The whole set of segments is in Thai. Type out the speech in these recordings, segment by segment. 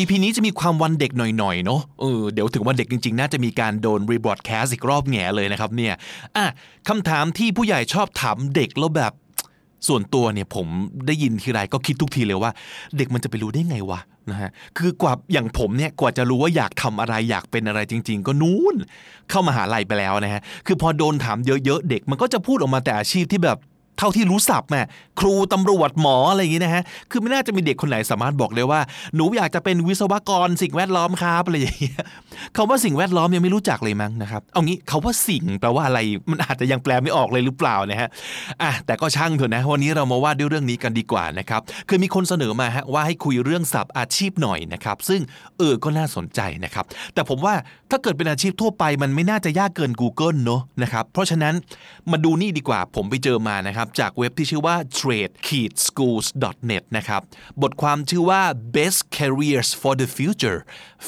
อีพีนี้จะมีความวันเด็กหน่อยๆเนอะเออเดี๋ยวถึงวันเด็กจริงๆ น่าจะมีการโดนรีบรอดแคสอีกรอบแง่เลยนะครับเนี่ยอะคำถามที่ผู้ใหญ่ชอบถามเด็กแล้วแบบส่วนตัวเนี่ยผมได้ยินทีไรก็คิดทุกทีเลยว่า เด็กมันจะไปรู้ได้ไงวะนะฮะคือกว่าอย่างผมเนี่ยกว่าจะรู้ว่าอยากทำอะไรอยากเป็นอะไรจริง ๆ ก็นู้นเข้ามาหาลัยไปแล้วนะฮะคือพอโดนถามเยอะๆเด็กมันก็จะพูดออกมาแต่อาชีพที่แบบ เท่าที่รู้สับแม่ครูตำรวจหมออะไรอย่างงี้นะฮะคือไม่น่าจะมีเด็กคนไหนสามารถบอกเลยว่า หนูอยากจะเป็นวิศวกรสิ่งแวดล้อมครับอะไรอย่างเงี้ยคำว่าสิ่งแวดล้อมยังไม่รู้จักเลยมั้งนะครับเอางี้คาว่าสิ่งแปลว่าอะไรมันอาจจะยังแปลไม่ออกเลยหรือเปล่านะฮะอะแต่ก็ช่างเถอะนะวันนี้เรามาว่าด้วยเรื่องนี้กันดีกว่านะครับคือมีคนเสนอมาฮะว่าให้คุยเรื่องศัพท์อาชีพหน่อยนะครับซึ่งเออก็น่าสนใจนะครับแต่ผมว่าถ้าเกิดเป็นอาชีพทั่วไปมันไม่น่าจะยากเกิน Google เนอะนะครับเพราะฉะนั้นมาดูนี่ดีกว่าผมไปเจอมานะครับจากเว็บที่ชื่อว่า trade-schools.net นะครับบทความชื่อว่า best careers for the future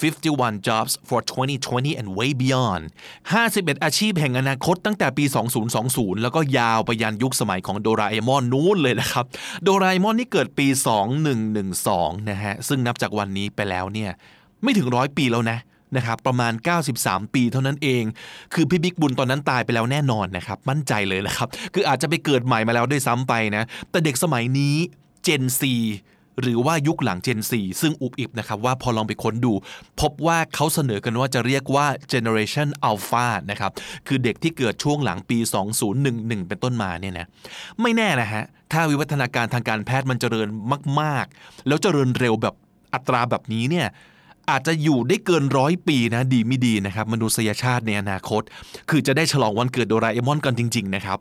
51 jobs for 2020 and way beyond 51 อาชีพแห่งอนาคตตั้งแต่ปี 2020 แล้วก็ยาวไปยันยุคสมัยของโดราเอมอนนู้นเลยนะครับ โดราเอมอนนี่เกิดปี 2112 นะฮะ ซึ่งนับจากวันนี้ไปแล้วเนี่ย ไม่ถึงร้อยปีแล้วนะ นะครับประมาณ 93 ปีเท่านั้นเอง คือพี่บิ๊กบุญตอนนั้นตายไปแล้วแน่นอนนะครับมั่นใจเลยนะครับคืออาจจะไปเกิดใหม่มาแล้วด้วยซ้ำไปนะแต่เด็กสมัยนี้ Gen Z หรือว่ายุคหลัง Gen 4 ซึ่งอุบอิบนะครับว่าพอลองไปค้นดู พบว่าเขาเสนอกันว่าจะเรียกว่า generation alpha นะครับคือเด็กที่เกิดช่วงหลังปี 2011 เป็นต้นมาเนี่ยนะไม่แน่นะฮะ ถ้าวิวัฒนาการทางการแพทย์มันเจริญมาก ๆ แล้วเจริญเร็วแบบอัตราแบบนี้เนี่ย อาจจะอยู่ได้เกินร้อยปีนะดีไม่ดีนะครับ มนุษยชาติในอนาคต คือจะได้ฉลองวันเกิดโดราเอมอนกันจริง ๆ นะครับ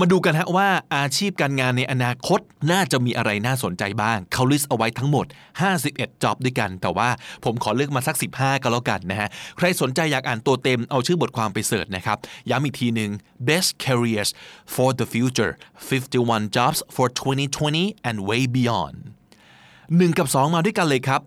มาดูกันฮะว่าอาชีพการงานในอนาคตน่าจะมีอะไรน่าสนใจบ้างเขาลิสต์เอาไว้ทั้งหมด 51 จ็อบด้วยกัน แต่ว่าผมขอเลือกมาสัก 15 ก็แล้วกันนะฮะใครสนใจอยากอ่านตัวเต็มเอาชื่อบทความไปเสิร์ชนะครับ ย้ำอีกทีหนึ่ง best careers for the future 51 jobs for 2020 and way beyond 1 กับ 2 มาด้วยกันเลยครับ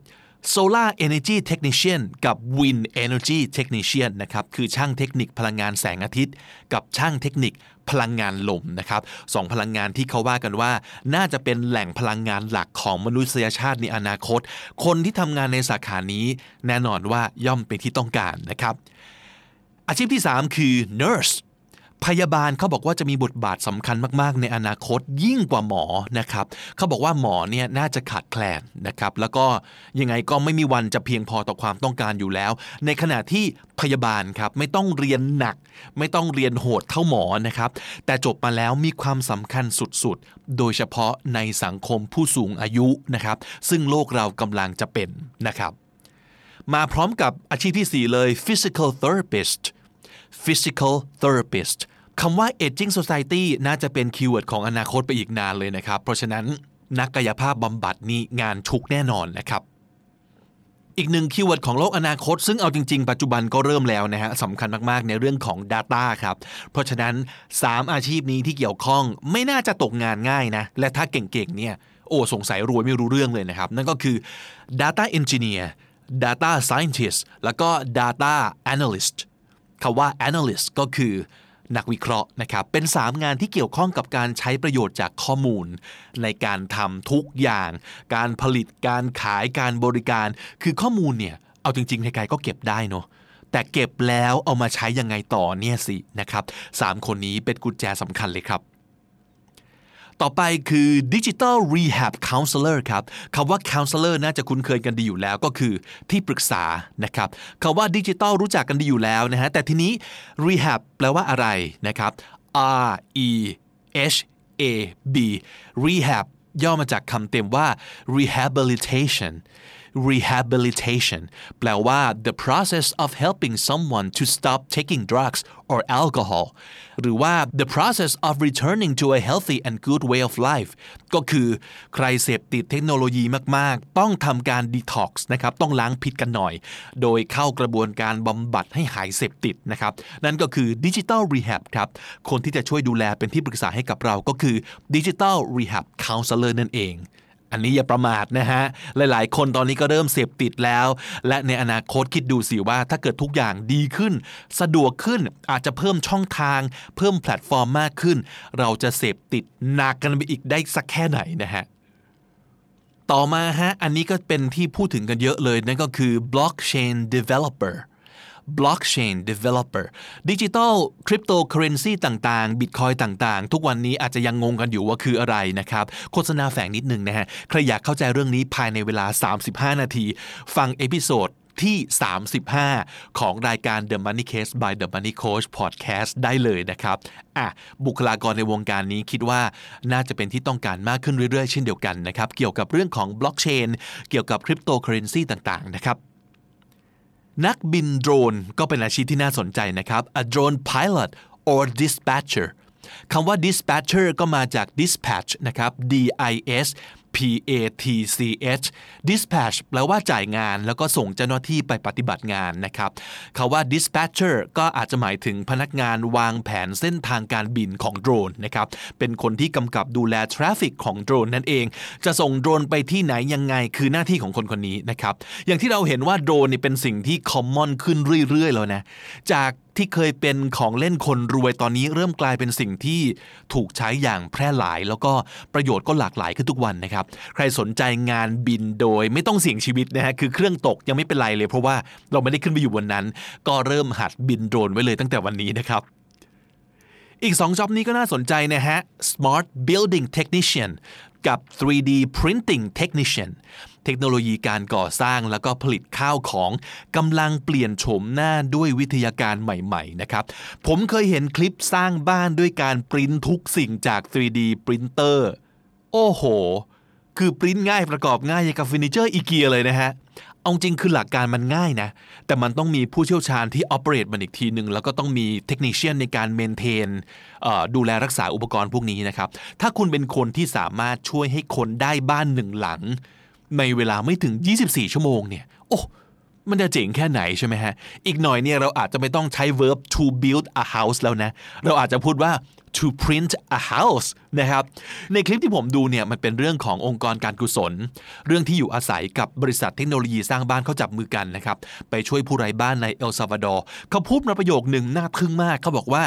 Solar Energy Technician กับ Wind Energy Technician นะครับคือช่างเทคนิคพลังงานแสงอาทิตย์ กับช่างเทคนิคพลังงานลมนะครับสองพลังงานที่เขาว่ากันว่า น่าจะเป็นแหล่งพลังงานหลักของมนุษยชาติในอนาคต คนที่ทำงานในสาขานี้ แน่นอนว่าย่อมเป็นที่ต้องการนะครับอาชีพที่ 3 คือ nurse พยาบาลเขาบอกว่าจะมีบทบาทสำคัญมากๆ ในอนาคตยิ่งกว่าหมอนะครับเขาบอกว่าหมอเนี่ยน่าจะขาดแคลนนะครับแล้วก็ยังไงก็ไม่มีวันจะเพียงพอต่อความต้องการอยู่แล้ว ในขณะที่พยาบาลครับไม่ต้องเรียนหนัก ไม่ต้องเรียนโหดเท่าหมอนะครับแต่จบมาแล้วมีความสำคัญสุดๆ โดยเฉพาะในสังคมผู้สูงอายุนะครับซึ่งโลกเรากำลังจะเป็นนะครับมาพร้อมกับอาชีพที่ 4 เลย physical therapist physical therapist คำว่า aging society น่าจะเป็น keyword ของอนาคตไปอีกนานเลยนะครับ เพราะฉะนั้นนักกายภาพบำบัดนี่งานชุกแน่นอนนะครับ อีกหนึ่งคีย์เวิร์ดของโลกอนาคต ซึ่งเอาจริง ๆ ปัจจุบันก็เริ่มแล้วนะฮะสำคัญมากๆ ในเรื่องของ Data ครับ เพราะฉะนั้น 3 อาชีพนี้ที่เกี่ยวข้องไม่น่าจะตกงานง่ายนะ และถ้าเก่งๆ เนี่ย โอ้สงสัยรวยไม่รู้เรื่องเลยนะครับ นั่นก็คือ Data Engineer Data Scientist แล้วก็ Data Analyst คำว่า Analyst ก็คือ นักวิเคราะห์นะครับเป็น 3 งานที่เกี่ยวข้องกับการใช้ประโยชน์จากข้อมูล ในการทำทุกอย่าง การผลิตการขายการบริการ คือข้อมูลเนี่ยเอาจริงๆใครๆก็เก็บได้เนาะแต่เก็บแล้วเอามาใช้ยังไงต่อเนี่ยสินะครับสามคนนี้เป็นกุญแจสำคัญเลยครับ ต่อไปคือ Digital Rehab Counselor ครับคำว่า Counselor น่าจะคุ้นเคยกันดีอยู่แล้วก็คือที่ปรึกษานะครับคำว่า Digital รู้จักกันดีอยู่แล้วนะฮะแต่ทีนี้ Rehab แปลว่าอะไรนะครับ R E H A B Rehab ย่อมาจากคำเต็มว่า rehabilitation rehabilitation แปลว่า the process of helping someone to stop taking drugs or alcohol หรือว่า the process of returning to a healthy and good way of life ก็คือใครเสพติดเทคโนโลยีมาก ๆ ต้องทำการ detox นะครับ ต้องล้างพิษกันหน่อย โดยเข้ากระบวนการบำบัดให้หายเสพติดนะครับ นั่นก็คือ digital rehab ครับ คนที่จะช่วยดูแลเป็นที่ปรึกษาให้กับเราก็คือ digital rehab counselor นั่นเอง อันนี้อย่าประมาทนะฮะ หลายๆ คนตอนนี้ก็เริ่มเสพติดแล้ว และในอนาคตคิดดูสิว่าถ้าเกิดทุกอย่างดีขึ้น สะดวกขึ้นอาจจะเพิ่มช่องทาง เพิ่มแพลตฟอร์มมากขึ้น เราจะเสพติดหนักกันไปอีกได้สักแค่ไหนนะฮะต่อมาฮะ อันนี้ก็เป็นที่พูดถึงกันเยอะเลยนั่นก็คือ blockchain developer blockchain developer ดิจิทัลคริปโตเคอเรนซีต่างๆบิตคอยต่างๆ ทุกวันนี้อาจจะยังงงกันอยู่ว่าคืออะไรนะครับ โฆษณาแฝงนิดนึงนะฮะ ใครอยากเข้าใจเรื่องนี้ภายในเวลา 35 นาที ฟัง episode ที่ 35 ของรายการ The Money Case by The Money Coach Podcast ได้เลยนะครับ อะ บุคลากรในวงการนี้คิดว่าน่าจะเป็นที่ต้องการมากขึ้นเรื่อยๆ เช่นเดียวกันนะครับ เกี่ยวกับเรื่องของบล็อกเชน เกี่ยวกับคริปโตเคอเรนซีต่างๆ นะครับ นักบินโดรนก็เป็นอาชีพที่น่าสนใจนะครับ a drone pilot or dispatcher คำว่า dispatcher ก็มาจาก dispatch นะครับ d i s p a t c h dispatch แปลว่าจ่ายงาน แล้วก็ส่งเจ้าหน้าที่ไปปฏิบัติงานนะครับคาว่า dispatcher ก็อาจจะหมายถึงพนักงานวางแผนเส้นทางการบินของโดรนนะครับเป็นคนที่กำกับดูแล traffic ของโดรนนั่นเอง จะส่งโดรนไปที่ไหนยังไงคือหน้าที่ของคนคนนี้นะครับอย่างที่เราเห็นว่าโดรนนี่เป็นสิ่งที่ common ขึ้นเรื่อยๆ แล้วนะจากที่เคยเป็นของเล่นคนรวยตอนนี้เริ่มกลายเป็นสิ่งที่ถูกใช้อย่างแพร่หลาย แล้วก็ประโยชน์ก็หลากหลายขึ้นทุกวันนะครับ ใครสนใจงานบินโดยไม่ต้องเสี่ยงชีวิตนะฮะคือเครื่องตกยังไม่เป็นไรเลย เพราะว่าเราไม่ได้ขึ้นไปอยู่บนนั้น ก็เริ่มหัดบินโดรนไว้เลยตั้งแต่วันนี้นะครับอีก2จ็อบนี้ก็น่าสนใจนะฮะ Smart Building Technician กับ 3D Printing Technician เทคโนโลยีการก่อสร้างแล้วก็ผลิตข้าวของกำลังเปลี่ยนโฉมหน้าด้วยวิทยาการใหม่ๆนะครับผมเคยเห็นคลิปสร้างบ้านด้วยการปริ้นทุกสิ่งจาก 3D Printer โอ้โห คือปริ้นง่ายประกอบง่ายอย่างกับเฟอร์นิเจอร์อีเกียเลยนะฮะเอาจริงคือหลักการมันง่ายนะ แต่มันต้องมีผู้เชี่ยวชาญที่ o p e r a t e มันอีกทีหนึ่งแล้วก็ต้องมีเทคนิชเชียนในการเมนเทนดูแลรักษาอุปกรณ์พวกนี้นะครับ ถ้าคุณเป็นคนที่สามารถช่วยให้คนได้บ้านหนึ่งหลัง ในเวลาไม่ถึง 24 ชั่วโมงเนี่ย โอ้ มันจะเจ๋งแค่ไหนใช่ไหมฮะ อีกหน่อยเนี่ยเราอาจจะไม่ต้องใช้ verb to build a house แล้วนะ เราอาจจะพูดว่า to print a house นะครับ ในคลิปที่ผมดูเนี่ยมันเป็นเรื่องขององค์กรการกุศล เรื่องที่อยู่อาศัยกับบริษัทเทคโนโลยีสร้างบ้านเขาจับมือกันนะครับ ไปช่วยผู้ไร้บ้านในเอลซาวาดอร์เขาพูดมาประโยคหนึ่งน่าทึ่งมากเขาบอกว่า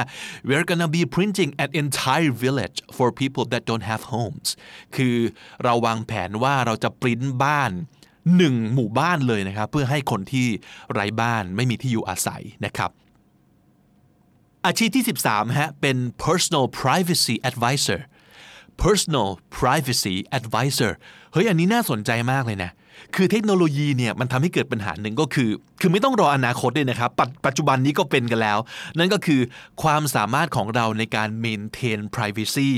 we're gonna be printing an entire village for people that don't have homes คือเราวางแผนว่าเราจะปริ้นบ้าน หนึ่งหมู่บ้านเลยนะครับ เพื่อให้คนที่ไร้บ้านไม่มีที่อยู่อาศัยนะครับ อาชีพที่ 13ฮะเป็น personal privacy advisor personal privacy advisor เฮ้ยอันนี้น่าสนใจมากเลยนะ คือเทคโนโลยีเนี่ยมันทำให้เกิดปัญหาหนึ่งก็คือคือไม่ต้องรออนาคตด้วยนะครับปปัจจุบันนี้ก็เป็นกันแล้ว นั่นก็คือความสามารถของเราในการ maintain privacy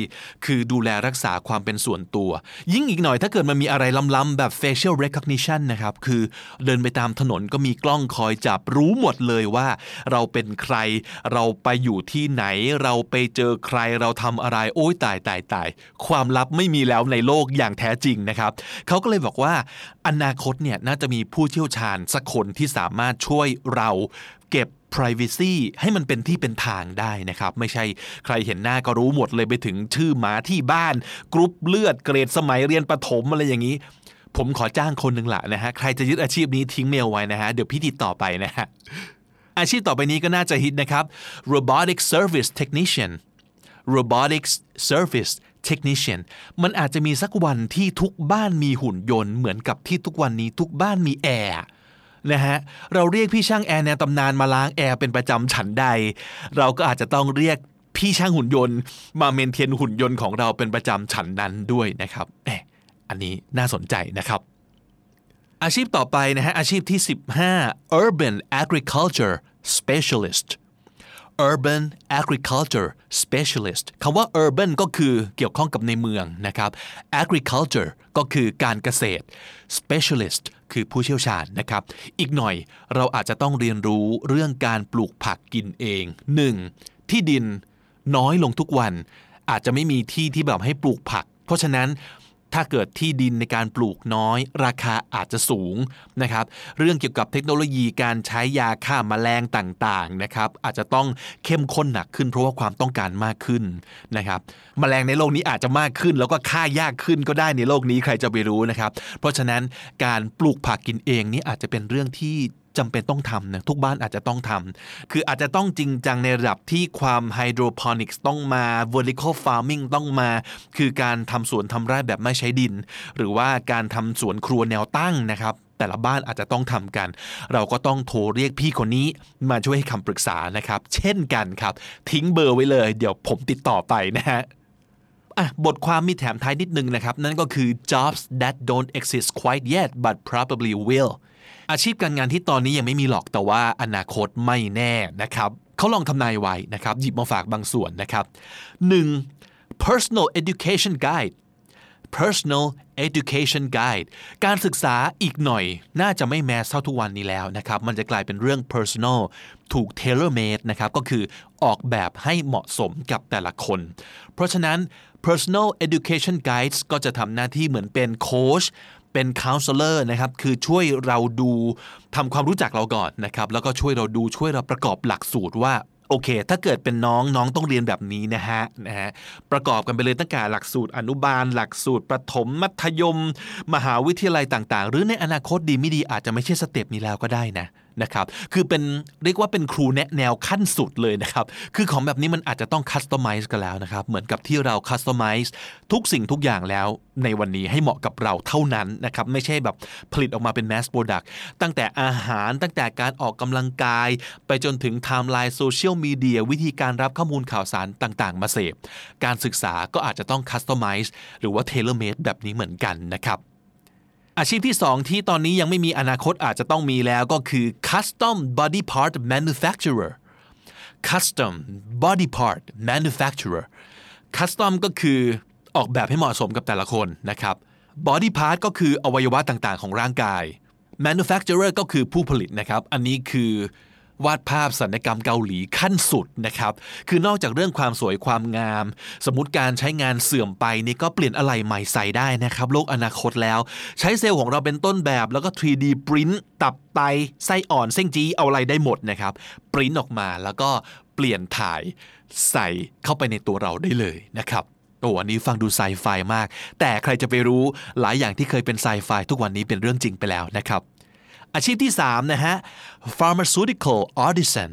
คือดูแลรักษาความเป็นส่วนตัว ยิ่งอีกหน่อยถ้าเกิดมันมีอะไรล้ำๆแบบ facial recognition นะครับ คือเดินไปตามถนนก็มีกล้องคอยจับรู้หมดเลยว่า เราเป็นใครเราไปอยู่ที่ไหน เราไปเจอใครเราทำอะไร โอ้ยตายตายตายความลับไม่มีแล้วในโลกอย่างแท้จริงนะครับเขาก็เลยบอกว่า อนาคตเนี่ยน่าจะมีผู้เชี่ยวชาญสักคนที่สามารถช่วยเราเก็บ privacy ให้มันเป็นที่เป็นทางได้นะครับ ไม่ใช่ใครเห็นหน้าก็รู้หมดเลยไปถึงชื่อหมาที่บ้าน กรุ๊ปเลือดเกรดสมัยเรียนประถมอะไรอย่างนี้ ผมขอจ้างคนหนึ่งละนะฮะ ใครจะยึดอาชีพนี้ทิ้งเมลไว้นะฮะ เดี๋ยวพี่ติดต่อไปนะฮะ อาชีพต่อไปนี้ก็น่าจะฮิตนะครับ robotic service technician robotics service technician มันอาจจะมีสักวันที่ทุกบ้านมีหุ่นยนต์เหมือนกับที่ทุกวันนี้ทุกบ้านมีแอร์ นะฮะเราเรียกพี่ช่างแอร์ในตำนานมาล้างแอร์เป็นประจำฉันใด เราก็อาจจะต้องเรียกพี่ช่างหุ่นยนต์ มาเมนเทนหุ่นยนต์ของเราเป็นประจำฉันนั้นด้วยนะครับเอออันนี้น่าสนใจนะครับ อาชีพต่อไปนะฮะอาชีพที่ 15 urban agriculture specialist urban agriculture specialist คำว่า urban ก็คือเกี่ยวข้องกับในเมืองนะครับ agriculture ก็คือการเกษตร specialist คือผู้เชี่ยวชาญนะครับ อีกหน่อยเราอาจจะต้องเรียนรู้เรื่องการปลูกผักกินเอง 1. ที่ดินน้อยลงทุกวัน อาจจะไม่มีที่ที่แบบให้ปลูกผัก เพราะฉะนั้น ถ้าเกิดที่ดินในการปลูกน้อย ราคาอาจจะสูงนะครับ เรื่องเกี่ยวกับเทคโนโลยีการใช้ยาฆ่ามาแมลงต่างๆนะครับ อาจจะต้องเข้มข้นหนักขึ้นเพราะว่าความต้องการมากขึ้นนะครับมแมลงในโลกนี้อาจจะมากขึ้น แล้วก็ค่ายากขึ้นก็ได้ในโลกนี้ใครจะไปรู้นะครับ เพราะฉะนั้นการปลูกผักกินเองนี่อาจจะเป็นเรื่องที่ จำเป็นต้องทำนะทุกบ้านอาจจะต้องทำคืออาจจะต้องจริงจังในระดับที่ความไฮโดรพอนิกส์ต้องมา vertical farming ต้องมา คือการทำสวนทำไร่แบบไม่ใช้ดิน หรือว่าการทำสวนครัวแนวตั้งนะครับแต่ละบ้านอาจจะต้องทำกัน เราก็ต้องโทรเรียกพี่คนนี้มาช่วยให้คำปรึกษานะครับ เช่นกันครับ ทิ้งเบอร์ไว้เลย เดี๋ยวผมติดต่อไปนะฮะบทความมีแถมท้ายนิดนึงนะครับ นั่นก็คือ jobs that don't exist quite yet but probably will อาชีพการงานที่ตอนนี้ยังไม่มีหรอกแต่ว่าอนาคตไม่แน่นะครับเขาลองทำนายไว้นะครับ หยิบมาฝากบางส่วนนะครับ 1. personal education guide personal education guide การศึกษาอีกหน่อย น่าจะไม่แมสเท่าทุกวันนี้แล้วนะครับ มันจะกลายเป็นเรื่อง personal ถูก tailor made นะครับ ก็คือออกแบบให้เหมาะสมกับแต่ละคน เพราะฉะนั้น personal education guides ก็จะทำหน้าที่เหมือนเป็นโค้ช เป็น counselor นะครับคือช่วยเราดูทำความรู้จักเราก่อนนะครับแล้วก็ช่วยเราดูช่วยเราประกอบหลักสูตรว่าโอเค ถ้าเกิดเป็นน้องน้องต้องเรียนแบบนี้นะฮะนะฮะประกอบกันไปเลยตั้งแต่หลักสูตรอนุบาล หลักสูตรประถมมัธยม มหาวิทยาลัยต่าง ๆ หรือในอนาคตดีไม่ดีอาจจะไม่ใช่ step นี้แล้วก็ได้นะ นะครับ คือเป็นเรียกว่าเป็นครูแนะแนวขั้นสุดเลยนะครับ คือของแบบนี้มันอาจจะต้อง customize กันแล้วนะครับ เหมือนกับที่เรา customize ทุกสิ่งทุกอย่างแล้วในวันนี้ให้เหมาะกับเราเท่านั้นนะครับ ไม่ใช่แบบผลิตออกมาเป็น mass product ตั้งแต่อาหารตั้งแต่การออกกำลังกาย ไปจนถึงไทม์ไลน์โซเชียลมีเดียวิธีการรับข้อมูลข่าวสารต่างๆ มาเสพ การศึกษาก็อาจจะต้อง customize หรือว่า tailor-made แบบนี้เหมือนกันนะครับ อาชีพที่ 2 ที่ตอนนี้ยังไม่มีอนาคตอาจจะต้องมีแล้วก็คือ custom body part manufacturer custom body part manufacturer custom ก็คือออกแบบให้เหมาะสมกับแต่ละคนนะครับ body part ก็คืออวัยวะต่างๆ ของร่างกาย manufacturer ก็คือผู้ผลิตนะครับ อันนี้คือ วาดภาพสัญญกรรมเกาหลีขั้นสุดนะครับ คือนอกจากเรื่องความสวยความงาม สมมติการใช้งานเสื่อมไปนี่ก็เปลี่ยนอะไรใหม่ใส่ได้นะครับ โลกอนาคตแล้ว ใช้เซลล์ของเราเป็นต้นแบบแล้วก็ 3D ปริ้นตับไตไส้อ่อนเส้นจีเอาอะไรได้หมดนะครับ ปริ้นออกมาแล้วก็เปลี่ยนถ่ายใส่เข้าไปในตัวเราได้เลยนะครับโอ้อันนี้ฟังดูไซไฟมาก แต่ใครจะไปรู้หลายอย่างที่เคยเป็นไซไฟทุกวันนี้เป็นเรื่องจริงไปแล้วนะครับ อาชีพที่3นะฮะ pharmaceutical artisan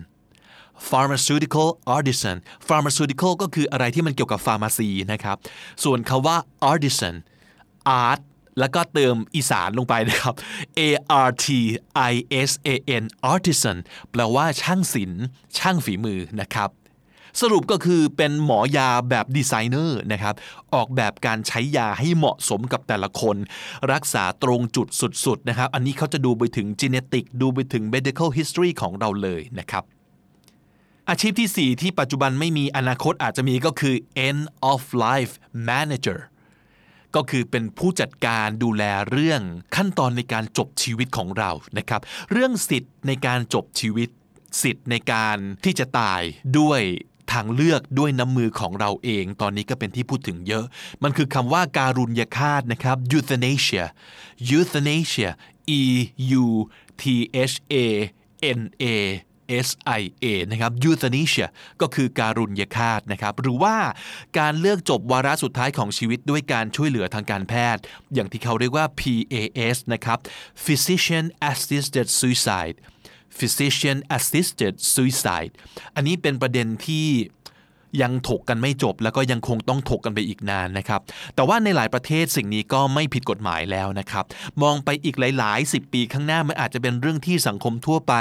pharmaceutical artisan pharmaceutical ก็คืออะไรที่มันเกี่ยวกับฟาร์มาซีนะครับ ส่วนคาว่า artisan art แล้วก็เติมอีสานลงไปนะครับ A R T I S A N artisan แปลว่าช่างศิลป์ช่างฝีมือนะครับ สรุปก็คือเป็นหมอยาแบบดีไซเนอร์นะครับ ออกแบบการใช้ยาให้เหมาะสมกับแต่ละคน รักษาตรงจุดสุดๆนะครับ อันนี้เขาจะดูไปถึงจีเนติกดูไปถึง medical history ของเราเลยนะครับ อาชีพที่ 4 ที่ปัจจุบันไม่มีอนาคตอาจจะมีก็คือ end of life manager ก็คือเป็นผู้จัดการดูแลเรื่องขั้นตอนในการจบชีวิตของเรานะครับ เรื่องสิทธิ์ในการจบชีวิตสิทธิ์ในการที่จะตายด้วย ทางเลือกด้วยน้ำมือของเราเอง ตอนนี้ก็เป็นที่พูดถึงเยอะ มันคือคำว่าการุญยฆาตนะครับ euthanasia euthanasia e u t h a n a S I A นะครับ euthanasia ก็คือการุญยฆาตนะครับ หรือว่าการเลือกจบวาระสุดท้ายของชีวิตด้วยการช่วยเหลือทางการแพทย์ อย่างที่เขาเรียกว่า PAS นะครับ physician assisted suicide physician assisted suicide อันนี้เป็นประเด็นที่ ยังถกกันไม่จบ แล้วก็ยังคงต้องถกกันไปอีกนานนะครับ แต่ว่าในหลายประเทศสิ่งนี้ก็ไม่ผิดกฎหมายแล้วนะครับ มองไปอีกหลาย ๆ 10 ปีข้างหน้ามันอาจจะเป็นเรื่องที่สังคมทั่วไป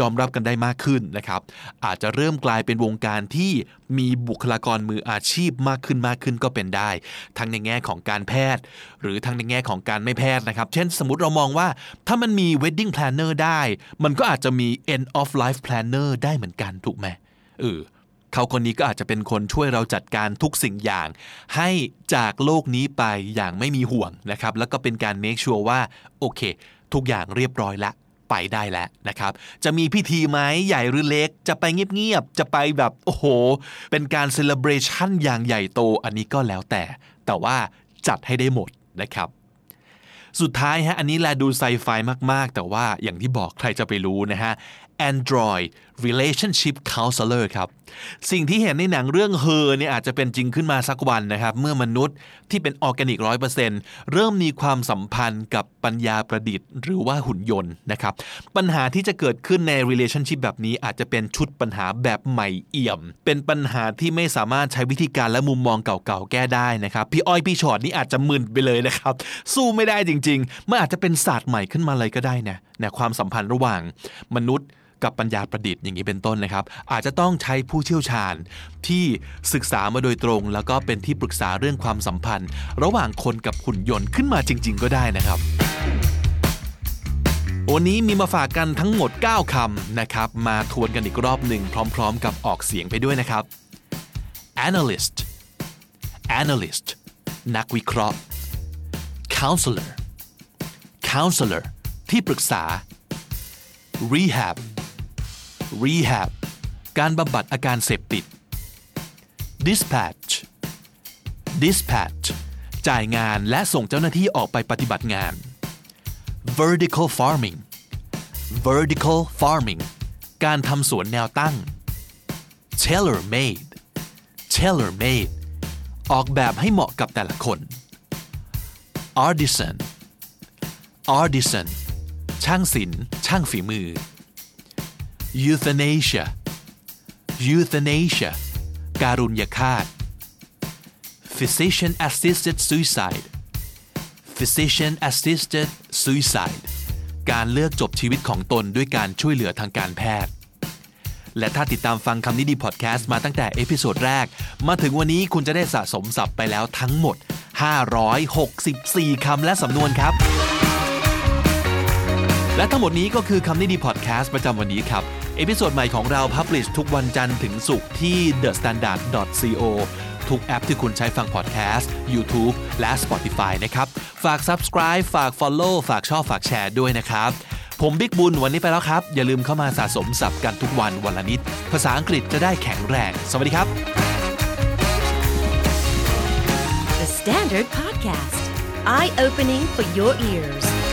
ยอมรับกันได้มากขึ้นนะครับ อาจจะเริ่มกลายเป็นวงการที่มีบุคลากรมืออาชีพมากขึ้นมากขึ้นก็เป็นได้ ทั้งในแง่ของการแพทย์ หรือทั้งในแง่ของการไม่แพทย์นะครับ เช่นสมมติเรามองว่าถ้ามันมี wedding planner ได้ มันก็อาจจะมี end of life planner ได้เหมือนกันถูกไหมเออ เขาคนนี้ก็อาจจะเป็นคนช่วยเราจัดการทุกสิ่งอย่าง ให้จากโลกนี้ไปอย่างไม่มีห่วงนะครับ แล้วก็เป็นการ make sure ว่าโอเค ทุกอย่างเรียบร้อยละไปได้แล้วนะครับ จะมีพิธีไหมใหญ่หรือเล็ก จะไปเงียบๆ จะไปแบบโอ้โห เป็นการเซเลบรชันอย่างใหญ่โตอันนี้ก็แล้วแต่ แต่ว่าจัดให้ได้หมดนะครับสุดท้ายฮะอันนี้แลดูไซไฟมาก ๆ แต่ว่าอย่างที่บอกใครจะไปรู้นะฮะ Android Relationship Counselor ครับสิ่งที่เห็นในหนังเรื่อง Her เนี่ยอาจจะเป็นจริงขึ้นมาสักวันนะครับ เมื่อมนุษย์ที่เป็นออร์แกนิกร้อยเปอร์เซ็นต์เริ่มมีความสัมพันธ์กับปัญญาประดิษฐ์ หรือว่าหุ่นยนต์นะครับ ปัญหาที่จะเกิดขึ้นใน relationship แบบนี้อาจจะเป็นชุดปัญหาแบบใหม่เอี่ยม เป็นปัญหาที่ไม่สามารถใช้วิธีการและมุมมองเก่าๆ แก้ได้นะครับ พี่อ้อยพี่ฉอดนี่อาจจะมึนไปเลยนะครับ สู้ไม่ได้จริงๆมันอาจจะเป็นศาสตร์ใหม่ขึ้นมาเลยก็ได้นะนะความสัมพันธ์ระหว่างมนุษย์ กับปัญญาประดิษฐ์อย่างนี้เป็นต้นนะครับ อาจจะต้องใช้ผู้เชี่ยวชาญที่ศึกษามาโดยตรง แล้วก็เป็นที่ปรึกษาเรื่องความสัมพันธ์ ระหว่างคนกับหุ่นยนต์ขึ้นมาจริง ๆ ก็ได้นะครับวันนี้มีมาฝากกันทั้งหมด 9 คำนะครับ มาทวนกันอีกรอบหนึ่งพร้อม ๆ กับออกเสียงไปด้วยนะครับ analyst analyst นักวิเคราะห์ counselor counselor ที่ปรึกษา rehab rehab การบำบัดอาการเสพติด dispatch dispatch จ่ายงานและส่งเจ้าหน้าที่ออกไปปฏิบัติงาน vertical farming vertical farming การทำสวนแนวตั้ง tailor made tailor made ออกแบบให้เหมาะกับแต่ละคน artisan artisan ช่างศิลป์ช่างฝีมือ euthanasia euthanasia การุญยฆาต physician assisted suicide physician assisted suicide การเลือกจบชีวิตของตนด้วยการช่วยเหลือทางการแพทย์ และถ้าติดตามฟังคำนี้ดีพอดแคสต์มาตั้งแต่ episode แรก มาถึงวันนี้คุณจะได้สะสมศัพท์ไปแล้วทั้งหมด 564 คำและสำนวนครับ และทั้งหมดนี้ก็คือคำนี้ดีพอดแคสต์ประจำวันนี้ครับ episode ใหม่ของเรา publish ทุกวันจันทร์ถึงศุกร์ที่ thestandard.co ทุกแอปที่คุณใช้ฟังพอดแคสต์ YouTube และ Spotify นะครับ ฝาก subscribe ฝาก follow ฝากชอบฝากแชร์ด้วยนะครับ ผมบิ๊กบุญวันนี้ไปแล้วครับ อย่าลืมเข้ามาสะสมศัพท์กันทุกวันวันละนิด ภาษาอังกฤษจะได้แข็งแรง สวัสดีครับ The Standard Podcast, eye opening for your ears.